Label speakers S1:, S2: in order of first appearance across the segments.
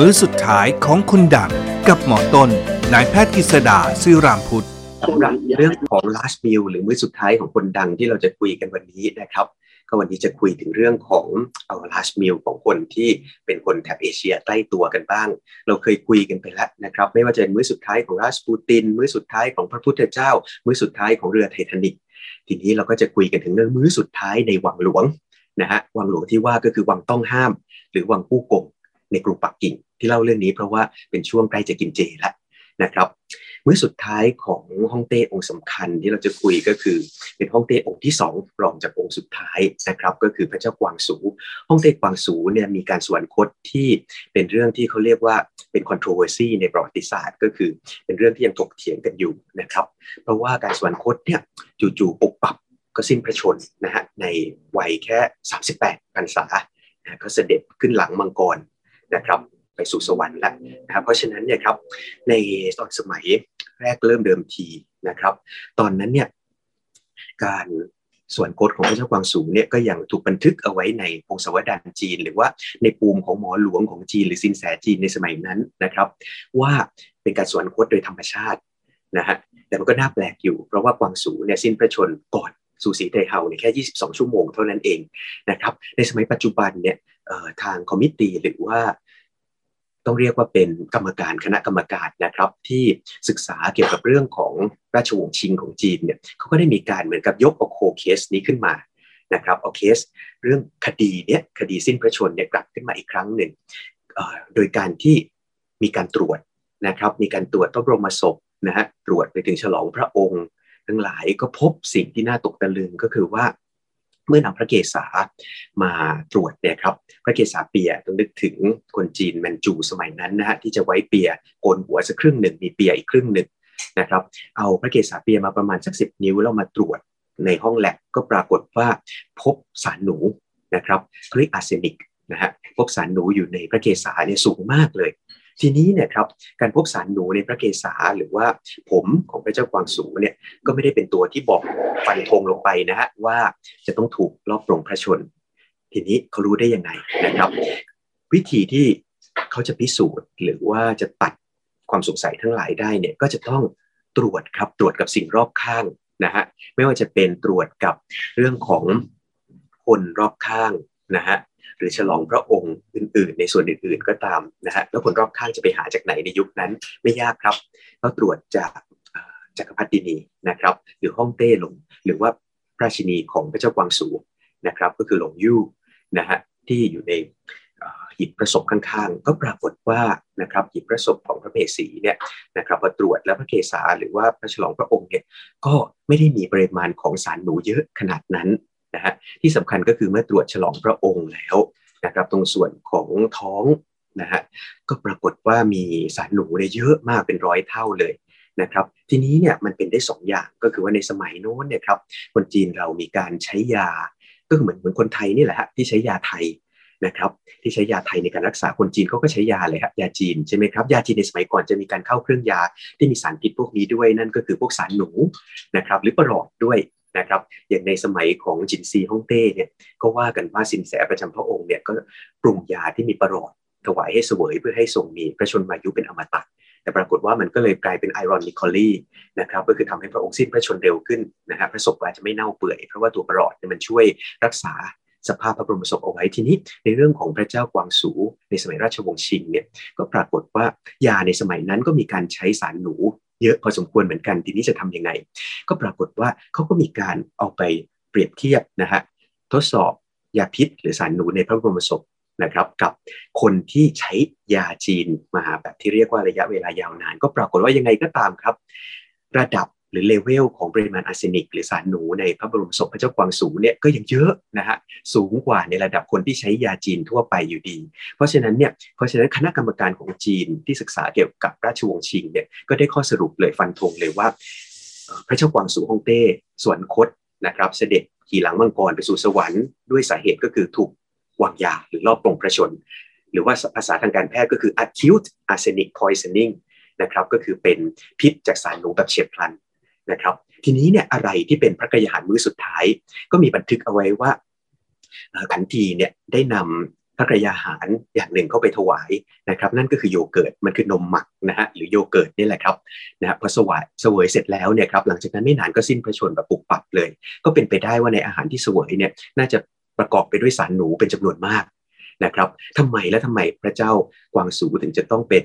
S1: มื้อสุดท้ายของคนดังกับหมอต้นนายแพทย์กฤษดาซื่อรามพุทธ
S2: สำหรับเรื่องของ last meal หรือมื้อสุดท้ายของคนดังที่เราจะคุยกันวันนี้นะครับ ก็วันนี้จะคุยถึงเรื่องของเอา last meal ของคนที่เป็นคนแถบเอเชียใกล้ตัวกันบ้าง เราเคยคุยกันไปแล้วนะครับ ไม่ว่าจะเป็นมื้อสุดท้ายของราชปูติน มื้อสุดท้ายของพระพุทธเจ้า มื้อสุดท้ายของเรือไททานิกทีนี้เราก็จะคุยกันถึงเรื่องมื้อสุดท้ายในวังหลวงนะฮะวังหลวงที่ว่าก็คือวังต้องห้าม หรือวังผู้กงในกรุงปักกิ่ง ที่เล่าเรื่องนี้เพราะว่าเป็นช่วงใกล้จะกินเจแล้วนะครับมื้อสุดท้ายของฮ่องเต้องค์สำคัญที่เราจะคุยก็คือ เป็นฮ่องเต้องค์ที่สองรองจากองค์สุดท้ายนะครับ ก็คือพระเจ้ากวางสูฮ่องเต้กวางสูเนี่ยมีการสวรรคตที่เป็นเรื่องที่เขาเรียกว่าเป็น controversy ในประวัติศาสตร์ ก็คือเป็นเรื่องที่ยังถกเถียงกันอยู่นะครับ เพราะว่าการสวรรคตเนี่ยจู่ๆปุบปับก็สิ้นพระชนนะฮะในวัยแค่ 38พรรษาก็เสด็จขึ้นหลังมังกรนะครับ ไปสู่สวรรค์แล้วนะครับเพราะฉะนั้นเนี่ยครับในตอนสมัยแรกเริ่มเดิมทีนะครับ ตอนนั้นเนี่ยการส่วนโคดของพระเจ้ากวางสูงเนี่ยก็ยังถูกบันทึกเอาไว้ในพงศาวดารจีน หรือว่าในปูมของหมอหลวงของจีน หรือสินแสจีนในสมัยนั้นนะครับ ว่าเป็นการสวรรคตโดยธรรมชาตินะฮะแต่มันก็น่าแปลกอยู่ เพราะว่ากวางสูเนี่ยสิ้นพระชนม์ก่อนซูสีไทเฮาเนี่ยแค่ 22 ชั่วโมงเท่านั้นเองนะครับในสมัยปัจจุบันเนี่ยทาง committee หรือว่า ต้องเรียกว่าเป็นกรรมการคณะกรรมการนะครับ ที่ศึกษาเกี่ยวกับเรื่องของราชวงศ์ชิงของจีนเนี่ยเขาก็ได้มีการเหมือนกับยกเอา cold case นี้ขึ้นมานะครับเอาเคสเรื่องคดีเนี่ยคดีสิ้นพระชนม์เนี่ยกลับขึ้นมาอีกครั้งหนึ่งโดยการที่มีการตรวจนะครับ มีการตรวจพระบรมศพนะฮะตรวจไปถึงฉลองพระองค์ ทั้งหลายก็พบสิ่งที่น่าตกตะลึงก็คือว่า เมื่อนำพระเกศามาตรวจเนี่ยครับพระเกศาเปียต้องนึกถึงคนจีนแมนจูสมัยนั้นนะฮะที่จะไว้เปียโกนหัวสักครึ่งหนึ่งมีเปียอีกครึ่งหนึ่งนะครับเอาพระเกศาเปียมาประมาณสักสิบนิ้วแล้วมาตรวจในห้องแลบก็ปรากฏว่าพบสารหนูนะครับเรียกอาร์เซนิกนะฮะพบสารหนูอยู่ในพระเกศาเนี่ยสูงมากเลย ทีนี้เนี่ยครับการพบสารหนูในพระเกศาหรือว่าผมของพระเจ้ากวางสูงเนี่ยก็ไม่ได้เป็นตัวที่บอกฟันธงลงไปนะฮะว่าจะต้องถูกรอบปรงพระชน ทีนี้เขารู้ได้ยังไงนะครับ วิธีที่เขาจะพิสูจน์หรือว่าจะตัดความสงสัยทั้งหลายได้เนี่ยก็จะต้องตรวจครับตรวจกับสิ่งรอบข้างนะฮะไม่ว่าจะเป็นตรวจกับเรื่องของคนรอบข้างนะฮะ หรือฉลองพระองค์อื่น ๆ ในส่วนอื่น ๆ ก็ตามนะฮะแล้วคนรอบข้างจะไปหาจากไหนในยุคนั้นไม่ยากครับเราตรวจจากจักรพรรดินีนะครับ หรือฮ่องเต้หลงหรือว่าพระชินีของพระเจ้ากวางสูนะครับ ก็คือหลงยู่นะฮะที่อยู่ในหิบประสบข้างๆ ก็ปรากฏว่านะครับหิบประสบของพระเมสีเนี่ยนะครับพอตรวจแล้วพระเกศาหรือว่าพระฉลองพระองค์เนี่ยก็ไม่ได้มีปริมาณของสารหนูเยอะขนาดนั้น นะฮะที่สำคัญก็คือเมื่อตรวจฉลองพระองค์แล้วนะครับตรงส่วนของท้องนะฮะก็ปรากฏว่ามีสารหนูเนี่ยเยอะมากเป็นร้อยเท่าเลยนะครับทีนี้เนี่ยมันเป็นได้2ออย่างก็คือว่าในสมัยโน้นเนี่ยครับคนจีนเรามีการใช้ยา ก็เหมือนเหมือนคนไทยนี่แหละฮะที่ใช้ยาไทยนะครับที่ใช้ยาไทยในการรักษาคนจีนเขาก็ใช้ยาเลยครับยาจีนใช่ไหมครับยาจีนในสมัยก่อนจะมีการเข้าเครื่องยาที่มีสารพิษพวกนี้ด้วยนั่นก็คือพวกสารหนูนะครับหรือประหลอดด้วย นะครับอย่างในสมัยของจินซีฮ่องเต้เนี่ยก็ว่ากันว่าสินแสประจำพระองค์เนี่ยก็ปรุงยาที่มีประหลอดถวายให้เสวยเพื่อให้ทรงมีพระชนมายุเป็นอมตะแต่ปรากฏว่ามันก็เลยกลายเป็นไอรอนิคอลี่นะครับก็คือทำให้พระองค์สิ้นพระชนเร็วขึ้นนะครับพระศพอาจจะไม่เน่าเปื่อยเพราะว่าตัวประหลอดเนี่ยมันช่วยรักษาสภาพพระบรมศพเอาไว้ทีนี้ในเรื่องของพระเจ้ากวางสูในสมัยราชวงศ์ชิงเนี่ยก็ปรากฏว่ายาในสมัยนั้นก็มีการใช้สารหนู เยอะพอสมควรเหมือนกันทีนี้จะทํำยังไง ก็ปรากฏว่าเขาก็มีการเอาไปเปรียบเทียบนะฮะทดสอบยาพิษ หรือสารหนูในพระบรมศพนะครับกับคนที่ใช้ยาจีนมาแบบที่เรียกว่าระยะเวลายาวนาน ก็ปรากฏว่ายังไงก็ตามครับ ระดับ รือเลเวลของปริมาณอาร์เซนิก หรือสารหนูในพระบรมศพพระเจ้ากวางสูเนี่ยก็ยังเยอะนะฮะสูงกว่าในระดับคนที่ใช้ยาจีนทั่วไปอยู่ดี เพราะฉะนั้นเนี่ยเพราะฉะนั้นคณะกรรมการของจีนที่ศึกษาเกี่ยวกับราชวงศ์ชิงเนี่ยก็ได้ข้อสรุปเลยฟันธงเลยว่า พระเจ้ากวางสูฮ่องเต้ส่วนคตนะครับ เสด็จขี่หลังมังกรไปสู่สวรรค์ด้วยสาเหตุก็คือถูกวางยาหรือรอบปรงพระชน หรือว่าภาษาทางการแพทย์ก็คือ acute arsenic poisoning นะครับก็คือเป็นพิษจากสารหนูแบบเฉียบพลัน นะครับ ทีนี้เนี่ยอะไรที่เป็นพระกยาหารมื้อสุดท้าย ก็มีบันทึกเอาไว้ว่าขันทีเนี่ยได้นพระกยาหารอย่างหนึ่งเข้าไปถวายนะครับ นั่นก็คือโยเกิร์ตมันคือนมหมักนะฮะหรือโยเกิร์ตนี่แหละครับนะฮะพอสวายเสวยเสร็จแล้วเนี่ยครับหลังจากนั้นไม่นานก็สิ้นพระชนแบบปุบปับเลย ก็เป็นไปได้ว่าในอาหารที่เสวยเนี่ยน่าจะประกอบไปด้วยสารหนูเป็นจำนวนมากนะครับทำไมและทำไมพระเจ้ากวางสูถึงจะต้องเป็น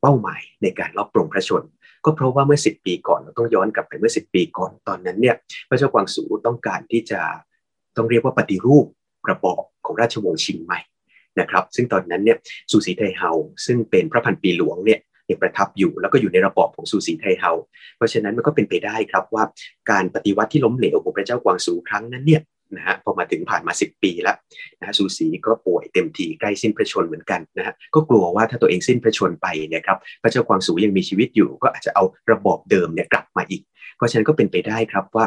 S2: เป้าหมายในการรอบปรงพระชน ก็เพราะว่าเมื่อ 10 ปีก่อนเราต้องย้อนกลับไปเมื่อ 10 ปีก่อนตอนนั้นเนี่ยพระเจ้ากวางสูต้องการที่จะต้องเรียกว่าปฏิรูประบอบของราชวงศ์ชิงใหม่นะครับซึ่งตอนนั้นเนี่ยสุสีไทเฮาซึ่งเป็นพระพันปีหลวงเนี่ยยังประทับอยู่แล้วก็อยู่ในระบอบของสุสีไทเฮาเพราะฉะนั้นมันก็เป็นไปได้ครับว่าการปฏิวัติที่ล้มเหลวของพระเจ้ากวางสูครั้งนั้นเนี่ย นะฮะพอมาถึงผ่านมา 10 ปีแล้วนะฮะสูสีก็ป่วยเต็มทีใกล้สิ้นพระชนเหมือนกันนะฮะก็กลัวว่าถ้าตัวเองสิ้นพระชนไปเนี่ยครับพระเจ้ากวางสูยังมีชีวิตอยู่ ก็อาจจะเอาระบอบเดิมเนี่ยกลับมาอีก เพราะฉะนั้นก็เป็นไปได้ครับว่า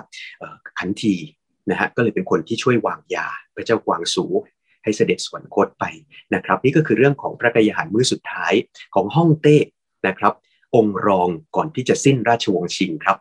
S2: ขันทีนะฮะก็เลยเป็นคนที่ช่วยวางยาพระเจ้ากวางสูให้เสด็จสวรรคตไปนะครับนี่ก็คือเรื่องของพระกยาหารมื้อสุดท้ายของฮ่องเต้นะครับองค์รองก่อนที่จะสิ้นราชวงศ์ชิงครับ